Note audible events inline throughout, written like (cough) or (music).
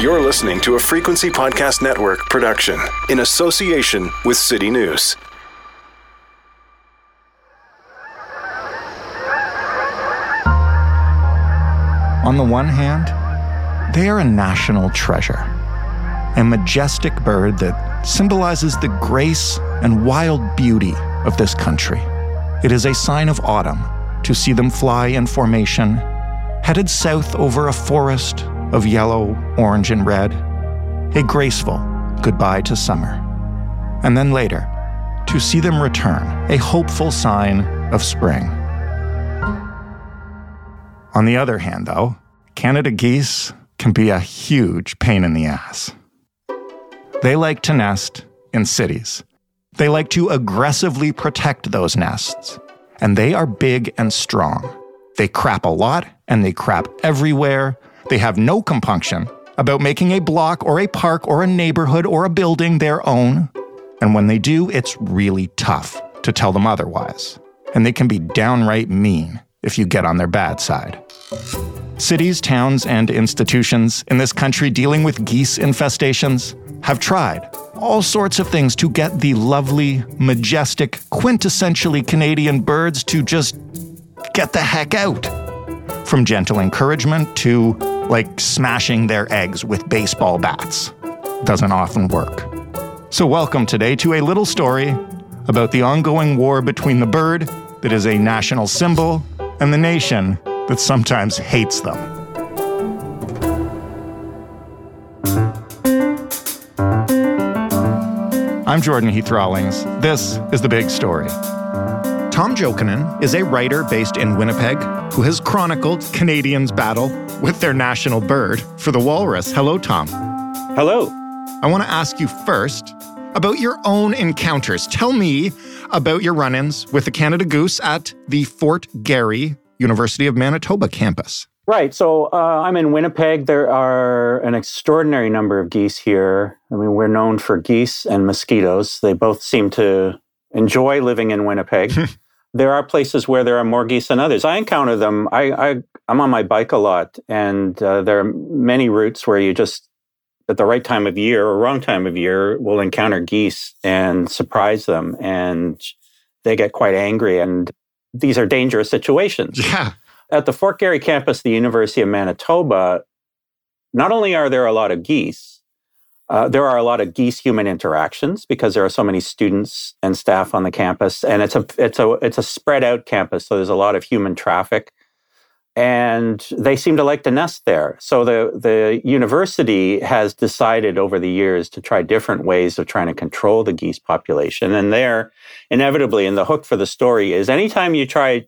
You're listening to a Frequency Podcast Network production in association with City News. On the one hand, they are a national treasure, a majestic bird that symbolizes the grace and wild beauty of this country. It is a sign of autumn to see them fly in formation, headed south over a forest of yellow, orange, and red, a graceful goodbye to summer. And then later, to see them return, a hopeful sign of spring. On the other hand, though, Canada geese can be a huge pain in the ass. They like to nest in cities. They like to aggressively protect those nests. And they are big and strong. They crap a lot and they crap everywhere. They have no compunction about making a block or a park or a neighborhood or a building their own. And when they do, it's really tough to tell them otherwise. And they can be downright mean if you get on their bad side. Cities, towns, and institutions in this country dealing with geese infestations have tried all sorts of things to get the lovely, majestic, quintessentially Canadian birds to just get the heck out. From gentle encouragement to, like, smashing their eggs with baseball bats. Doesn't often work. So, welcome today to a little story about the ongoing war between the bird that is a national symbol and the nation that sometimes hates them. I'm Jordan Heath Rawlings. This is The Big Story. Tom Jokinen is a writer based in Winnipeg who has chronicled Canadians' battle with their national bird for the walrus. Hello, Tom. Hello. I want to ask you first about your own encounters. Tell me about your run ins with the Canada goose at the Fort Garry University of Manitoba campus. Right. So uh, I'm in Winnipeg. There are an extraordinary number of geese here. I mean, we're known for geese and mosquitoes. They both seem to enjoy living in Winnipeg. (laughs) there are places where there are more geese than others. I encounter them. I, I am on my bike a lot, and uh, there are many routes where you just at the right time of year or wrong time of year will encounter geese and surprise them, and they get quite angry. And these are dangerous situations. (laughs) Yeah. At the Fort Garry campus, the University of Manitoba, not only are there a lot of geese, uh, there are a lot of geese human interactions because there are so many students and staff on the campus, and it's a it's a it's a spread out campus, so there's a lot of human traffic, and they seem to like to nest there. So the the university has decided over the years to try different ways of trying to control the geese population, and there, inevitably, and the hook for the story is anytime you try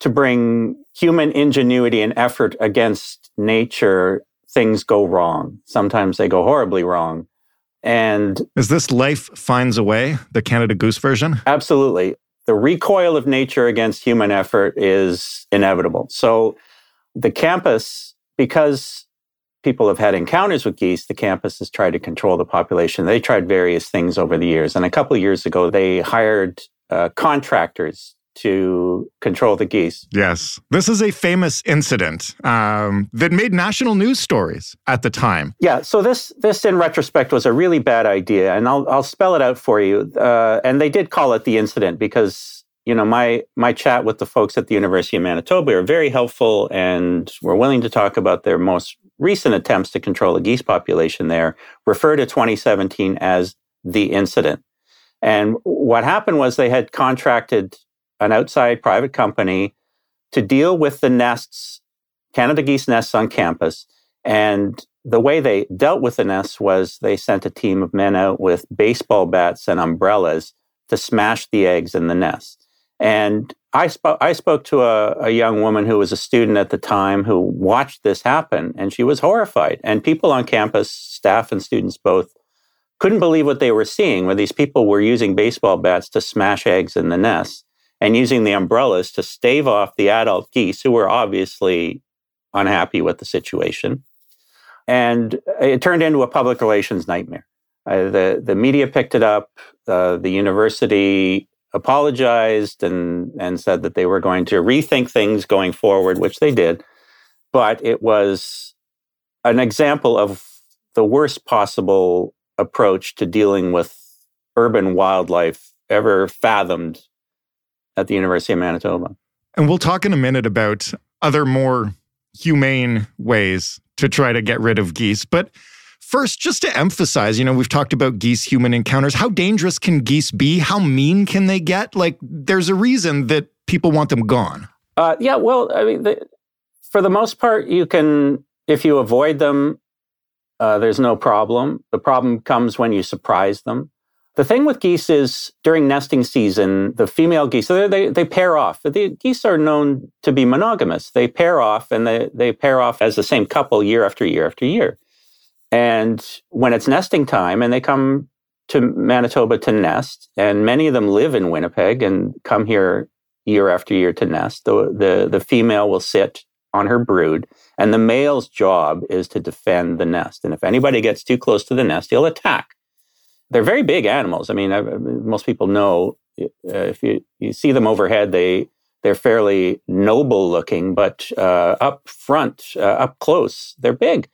to bring human ingenuity and effort against nature, things go wrong. Sometimes they go horribly wrong. And is this Life Finds a Way, the Canada Goose version? Absolutely. The recoil of nature against human effort is inevitable. So the campus, because people have had encounters with geese, the campus has tried to control the population. They tried various things over the years. And a couple of years ago, they hired uh, contractors to control the geese. Yes. This is a famous incident um, that made national news stories at the time. Yeah. So this, this in retrospect was a really bad idea, and I'll, I'll spell it out for you. Uh, and they did call it the incident because you know my my chat with the folks at the University of Manitoba are very helpful and were willing to talk about their most recent attempts to control the geese population there. Refer to 2017 as the incident. And what happened was they had contracted an outside private company to deal with the nests, Canada geese nests on campus. And the way they dealt with the nests was they sent a team of men out with baseball bats and umbrellas to smash the eggs in the nest. And I, spoke. I spoke to a, a young woman who was a student at the time who watched this happen, and she was horrified. And people on campus, staff and students both, couldn't believe what they were seeing, where these people were using baseball bats to smash eggs in the nest and using the umbrellas to stave off the adult geese who were obviously unhappy with the situation. And it turned into a public relations nightmare. Uh, the, the media picked it up. Uh, the university apologized and, and said that they were going to rethink things going forward, which they did. But it was an example of the worst possible approach to dealing with urban wildlife ever fathomed at the University of Manitoba. And we'll talk in a minute about other more humane ways to try to get rid of geese. But first, just to emphasize, you know, we've talked about geese human encounters. How dangerous can geese be? How mean can they get? Like, there's a reason that people want them gone. Uh, yeah, well, I mean, the, for the most part, you can, if you avoid them, uh, there's no problem. The problem comes when you surprise them. The thing with geese is during nesting season, the female geese, they, they, they pair off. The geese are known to be monogamous. They pair off and they, they pair off as the same couple year after year after year. And when it's nesting time and they come to Manitoba to nest, and many of them live in Winnipeg and come here year after year to nest, the, the, the female will sit on her brood and the male's job is to defend the nest. And if anybody gets too close to the nest, he'll attack they're very big animals. I mean, I, most people know uh, if you, you see them overhead, they they're fairly noble looking, but uh, up front, uh, up close, they're big,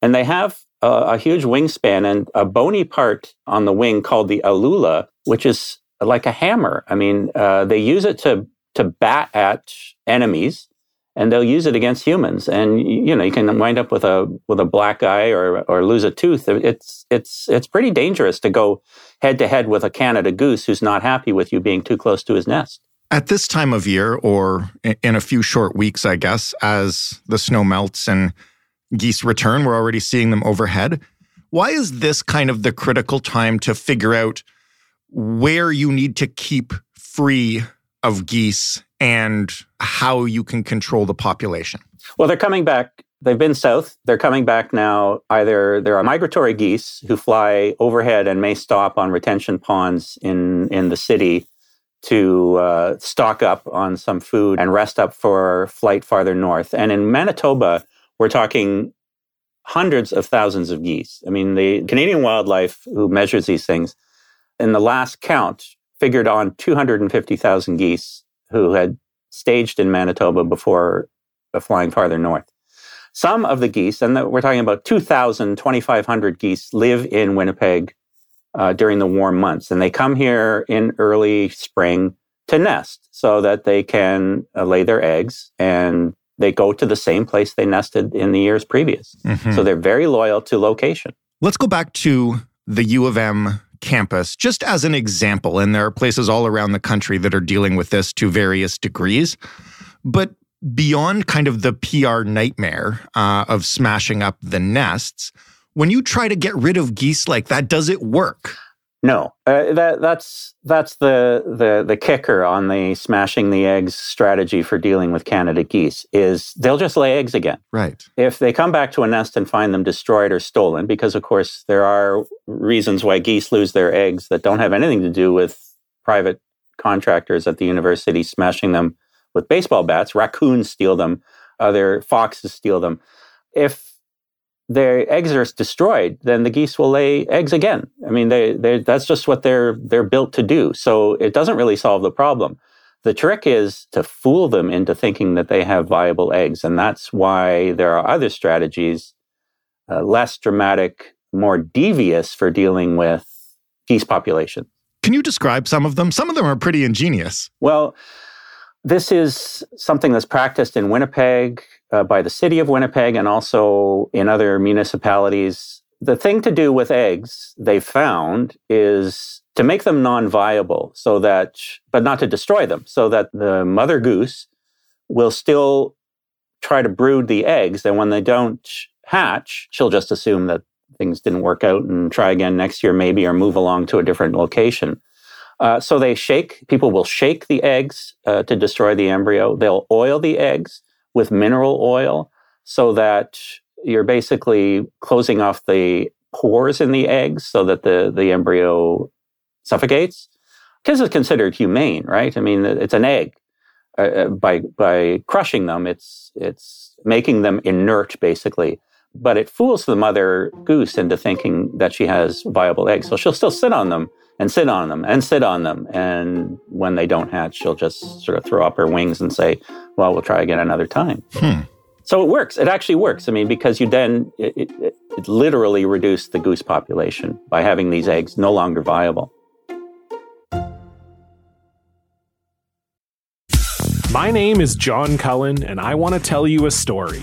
and they have a, a, huge wingspan and a bony part on the wing called the alula, which is like a hammer. I mean, uh, they use it to to bat at enemies and they'll use it against humans. And you know you can wind up with a with a black eye or or lose a tooth. It's it's it's pretty dangerous to go head to head with a canada goose who's not happy with you being too close to his nest. At this time of year or in a few short weeks i guess as the snow melts and geese return we're already seeing them overhead. Why is this kind of the critical time to figure out where you need to keep free of geese and how you can control the population? Well, they're coming back. They've been south. They're coming back now. Either there are migratory geese who fly overhead and may stop on retention ponds in, in the city to uh, stock up on some food and rest up for flight farther north. And in Manitoba, we're talking hundreds of thousands of geese. I mean, the Canadian Wildlife, who measures these things, in the last count, figured on 250,000 geese who had staged in Manitoba before flying farther north. Some of the geese, and we're talking about 2,000, 2,500 geese, live in Winnipeg uh, during the warm months. And they come here in early spring to nest so that they can uh, lay their eggs and they go to the same place they nested in the years previous. Mm-hmm. So they're very loyal to location. Let's go back to the U of M campus, just as an example. And there are places all around the country that are dealing with this to various degrees. But beyond kind of the PR nightmare uh, of smashing up the nests, when you try to get rid of geese like that, does it work? No, uh, that that's that's the the the kicker on the smashing the eggs strategy for dealing with Canada geese is they'll just lay eggs again. Right. If they come back to a nest and find them destroyed or stolen, because of course there are reasons why geese lose their eggs that don't have anything to do with private contractors at the university smashing them with baseball bats. Raccoons steal them, other foxes steal them. If their eggs are destroyed, then the geese will lay eggs again. I mean, they, they, that's just what they're they're built to do. So it doesn't really solve the problem. The trick is to fool them into thinking that they have viable eggs, and that's why there are other strategies, uh, less dramatic, more devious for dealing with geese population. Can you describe some of them? Some of them are pretty ingenious. Well, this is something that's practiced in Winnipeg uh, by the city of Winnipeg and also in other municipalities. The thing to do with eggs, they found, is to make them non viable so that, but not to destroy them, so that the mother goose will still try to brood the eggs. And when they don't hatch, she'll just assume that things didn't work out and try again next year, maybe, or move along to a different location. Uh, so they shake, people will shake the eggs uh, to destroy the embryo. They'll oil the eggs with mineral oil so that you're basically closing off the pores in the eggs so that the, the embryo suffocates. Because it's considered humane, right? I mean, it's an egg. Uh, uh, by by crushing them, it's it's making them inert, basically. But it fools the mother goose into thinking that she has viable eggs. So she'll still sit on them and sit on them and sit on them. And when they don't hatch, she'll just sort of throw up her wings and say, "Well, we'll try again another time." Hmm. So it works. It actually works. I mean, because you then it, it, it literally reduced the goose population by having these eggs no longer viable. My name is John Cullen, and I want to tell you a story.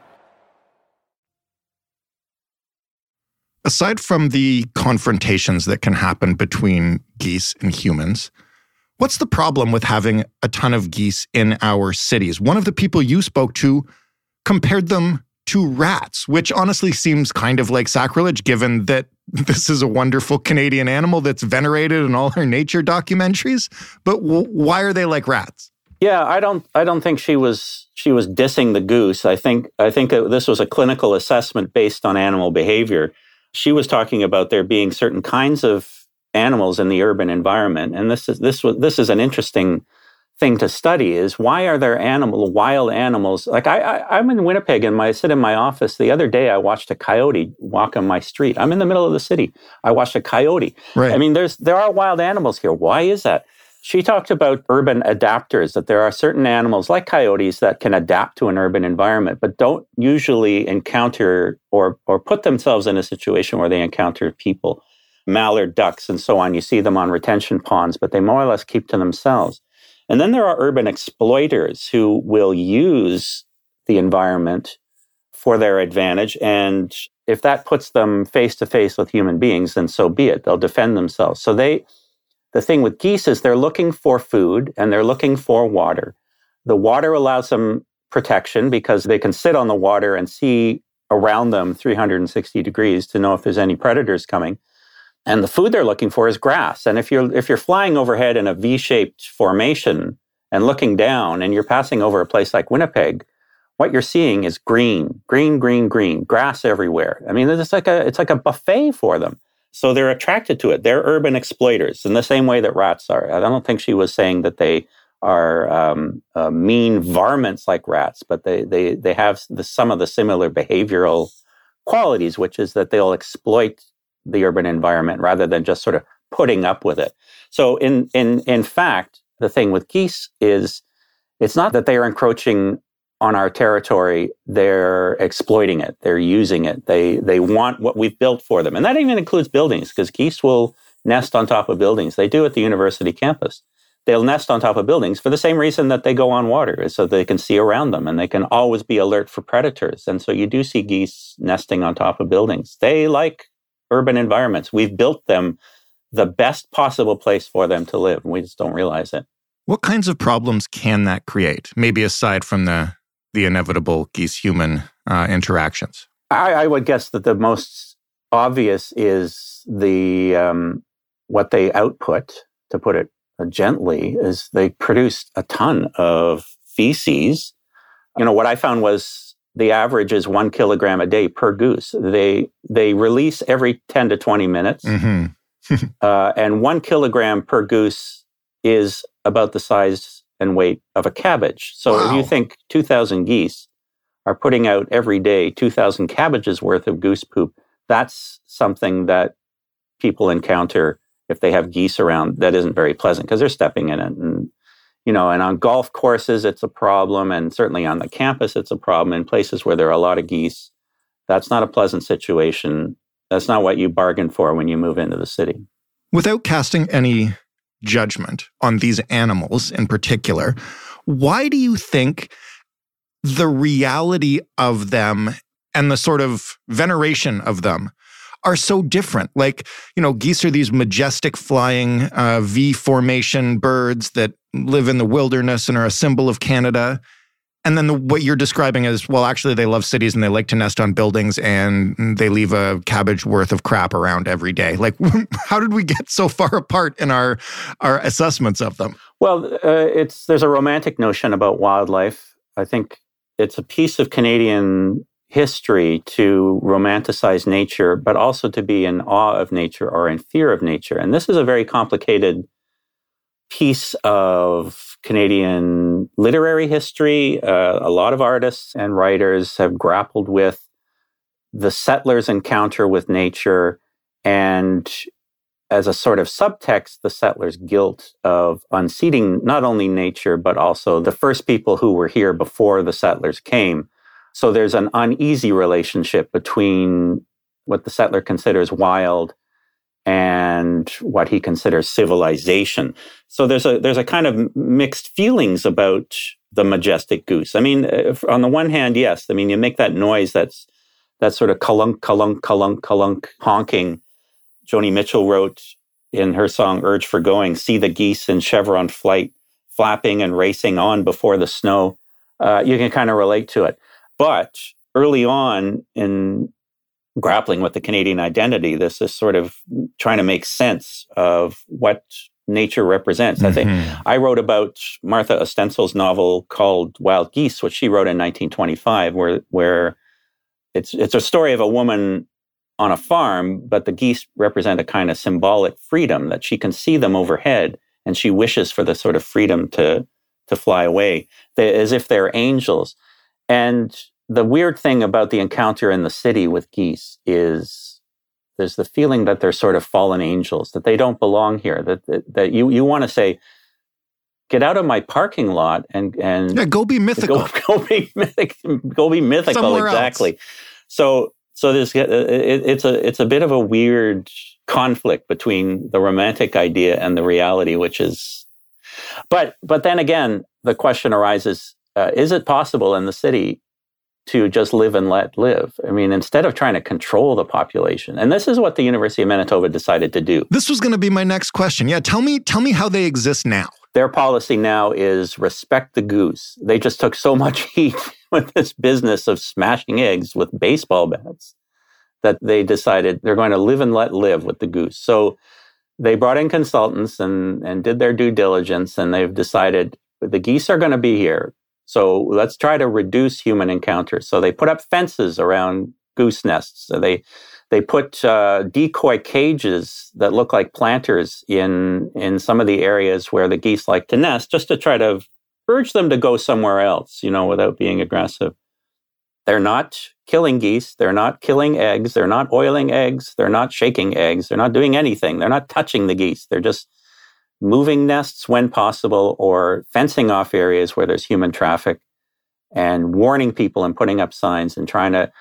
Aside from the confrontations that can happen between geese and humans, what's the problem with having a ton of geese in our cities? One of the people you spoke to compared them to rats, which honestly seems kind of like sacrilege given that (laughs) this is a wonderful Canadian animal that's venerated in all her nature documentaries. But w- why are they like rats? Yeah, I don't. I don't think she was. She was dissing the goose. I think. I think this was a clinical assessment based on animal behavior she was talking about there being certain kinds of animals in the urban environment, and this is this was this is an interesting thing to study is why are there animal wild animals? Like I, I am in Winnipeg and my, I sit in my office. The other day I watched a coyote walk on my street. I'm in the middle of the city. I watched a coyote. Right. I mean there's there are wild animals here. Why is that she talked about urban adapters, that there are certain animals like coyotes that can adapt to an urban environment, but don't usually encounter or, or put themselves in a situation where they encounter people. Mallard ducks and so on, you see them on retention ponds, but they more or less keep to themselves. And then there are urban exploiters who will use the environment for their advantage. And if that puts them face to face with human beings, then so be it. They'll defend themselves. So they, the thing with geese is they're looking for food and they're looking for water. The water allows them protection because they can sit on the water and see around them 360 degrees to know if there's any predators coming. And the food they're looking for is grass. And if you're if you're flying overhead in a V-shaped formation and looking down and you're passing over a place like Winnipeg, what you're seeing is green, green, green, green, grass everywhere. I mean, it's like a it's like a buffet for them. So they're attracted to it. They're urban exploiters in the same way that rats are. I don't think she was saying that they are um, uh, mean varmints like rats, but they they they have the, some of the similar behavioral qualities, which is that they'll exploit the urban environment rather than just sort of putting up with it. So in in in fact, the thing with geese is it's not that they are encroaching on our territory, they're exploiting it. They're using it. They they want what we've built for them, and that even includes buildings because geese will nest on top of buildings. They do at the university campus. They'll nest on top of buildings for the same reason that they go on water, is so they can see around them and they can always be alert for predators. And so you do see geese nesting on top of buildings. They like urban environments. We've built them the best possible place for them to live. We just don't realize it. What kinds of problems can that create? Maybe aside from the the inevitable geese human uh, interactions? I, I, would guess that the most obvious is the um, what they output, to put it gently, is they produce a ton of feces. You know, what I found was the average is one kilogram a day per goose. They they release every ten to twenty minutes, mm-hmm. (laughs) uh, and one kilogram per goose is about the size and weight of a cabbage. So wow. if you think 2,000 geese are putting out every day 2,000 cabbages worth of goose poop, that's something that people encounter if they have geese around that isn't very pleasant because they're stepping in it. And, you know, and on golf courses, it's a problem. And certainly on the campus, it's a problem. In places where there are a lot of geese, that's not a pleasant situation. That's not what you bargained for when you move into the city. Without casting any judgment on these animals in particular. Why do you think the reality of them and the sort of veneration of them are so different. Like, you know, geese are these majestic flying uh, V formation birds that live in the wilderness and are a symbol of Canada. And then the, what you're describing is, well, actually, they love cities and they like to nest on buildings and they leave a cabbage worth of crap around every day. Like, (laughs) how did we get so far apart in our our assessments of them? Well, uh, it's there's a romantic notion about wildlife. I think it's a piece of Canadian history to romanticize nature, but also to be in awe of nature or in fear of nature. And this is a very complicated piece of Canadian literary history. Uh, a lot of artists and writers have grappled with the settlers' encounter with nature and as a sort of subtext, the settlers' guilt of unseating not only nature, but also the first people who were here before the settlers came. So there's an uneasy relationship between what the settler considers wild and what he considers civilization. So there's a there's a kind of mixed feelings about the majestic goose. I mean, on the one hand, yes, I mean you make that noise that's that sort of kalunk kalunk kalunk kalunk honking. Joni Mitchell wrote in her song "Urge for Going," "See the geese in chevron flight, flapping and racing on before the snow." Uh, you can kind of relate to it. But early on in grappling with the Canadian identity, this is sort of trying to make sense of what nature represents. Mm-hmm. I think mm-hmm. I wrote about Martha Ostenso's novel called Wild Geese, which she wrote in 1925, where where it's it's a story of a woman on a farm, but the geese represent a kind of symbolic freedom that she can see them overhead, and she wishes for the sort of freedom to to fly away, they, as if they're angels. And the weird thing about the encounter in the city with geese is there's the feeling that they're sort of fallen angels, that they don't belong here, that, that, that you, you want to say, get out of my parking lot and, and yeah, go be mythical. Go, go (laughs) be mythic, go be mythical. Somewhere exactly. Else. So, so there's, it, it's a, it's a bit of a weird conflict between the romantic idea and the reality, which is, but, but then again, the question arises, uh, is it possible in the city to just live and let live. I mean, instead of trying to control the population. And this is what the University of Manitoba decided to do. This was going to be my next question. Yeah, tell me tell me how they exist now. Their policy now is respect the goose. They just took so much (laughs) heat with this business of smashing eggs with baseball bats that they decided they're going to live and let live with the goose. So they brought in consultants and, and did their due diligence and they've decided the geese are going to be here. So let's try to reduce human encounters. So they put up fences around goose nests. So they they put uh, decoy cages that look like planters in in some of the areas where the geese like to nest, just to try to urge them to go somewhere else, you know, without being aggressive. They're not killing geese. They're not killing eggs. They're not oiling eggs. They're not shaking eggs. They're not doing anything. They're not touching the geese. They're just moving nests when possible or fencing off areas where there's human traffic and warning people and putting up signs and trying to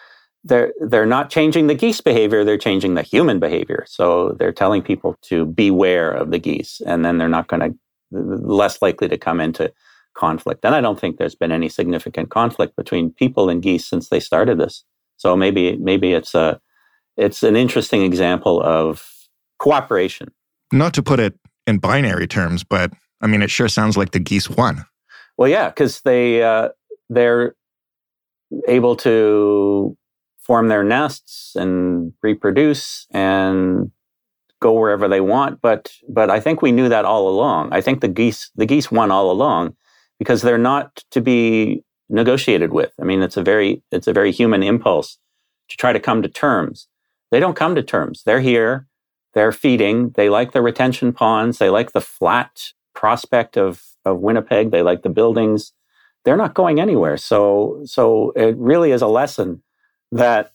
they're they're not changing the geese behavior they're changing the human behavior. So they're telling people to beware of the geese and then they're not going to less likely to come into conflict. And i don't think there's been any significant conflict between people and geese since they started this. So maybe maybe it's a it's an interesting example of cooperation. Not to put it in binary terms, but I mean, it sure sounds like the geese won. Well, yeah, because they uh, they're able to form their nests and reproduce and go wherever they want. But but I think we knew that all along. I think the geese the geese won all along because they're not to be negotiated with. I mean, it's a very it's a very human impulse to try to come to terms. They don't come to terms. They're here. They're feeding. They like the retention ponds. They like the flat prospect of, of Winnipeg. They like the buildings. They're not going anywhere. So, so it really is a lesson that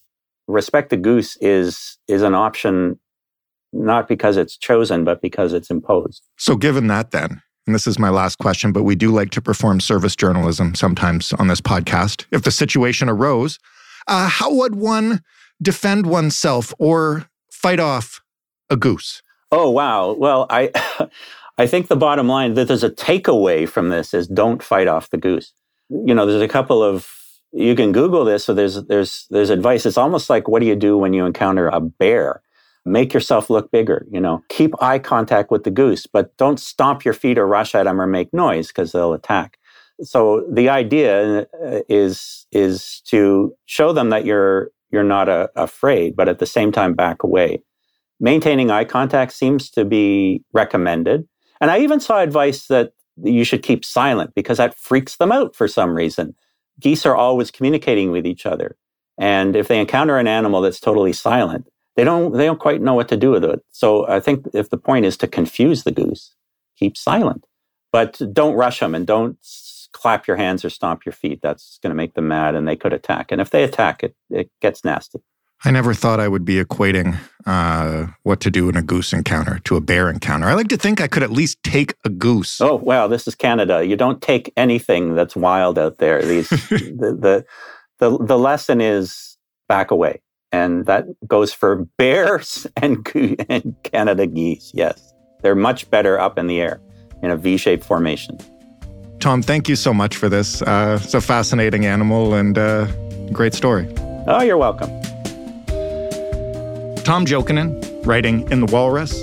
respect the goose is, is an option, not because it's chosen, but because it's imposed. So given that then, and this is my last question, but we do like to perform service journalism sometimes on this podcast. If the situation arose, uh, how would one defend oneself or fight off a goose? Oh wow. Well, I (laughs) I think the bottom line that there's a takeaway from this is don't fight off the goose. you know, there's a couple of you can Google this. So there's there's there's advice. It's almost like what do you do when you encounter a bear? Make yourself look bigger. You know, keep eye contact with the goose, but don't stomp your feet or rush at them or make noise because they'll attack. So the idea uh, is is to show them that you're you're not a, uh, afraid, but at the same time back away. Maintaining eye contact seems to be recommended. And I even saw advice that you should keep silent because that freaks them out for some reason. Geese are always communicating with each other. And if they encounter an animal that's totally silent, they don't they don't quite know what to do with it. So I think if the point is to confuse the goose, keep silent. But don't rush them and don't clap your hands or stomp your feet. That's going to make them mad and they could attack. And if they attack, it, it gets nasty. I never thought I would be equating uh, what to do in a goose encounter to a bear encounter. I like to think I could at least take a goose. Oh, wow, this is Canada. You don't take anything that's wild out there. These (laughs) the, the the the lesson is back away, and that goes for bears (laughs) and and Canada geese. Yes, they're much better up in the air in a V-shaped formation. Tom, thank you so much for this. Uh, it's a fascinating animal and uh, great story. Oh, you're welcome. Tom Jokinen, writing in The Walrus.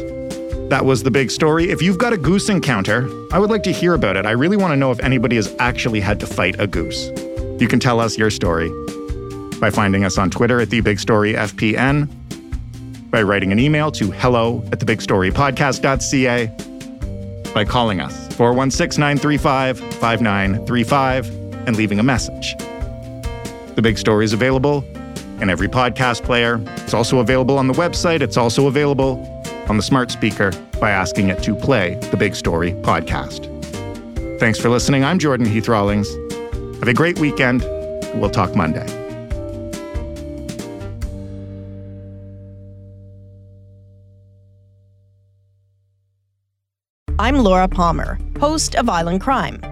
That was the big story. If you've got a goose encounter, I would like to hear about it. I really want to know if anybody has actually had to fight a goose. You can tell us your story by finding us on Twitter at The Big Story FPN, by writing an email to hello at thebigstorypodcast.ca by calling us 416 935 5935 and leaving a message. The Big Story is available in every podcast player. It's also available on the website. It's also available on the smart speaker by asking it to play the Big Story podcast. Thanks for listening. I'm Jordan Heath Rawlings. Have a great weekend. We'll talk Monday. I'm Laura Palmer, host of Island Crime.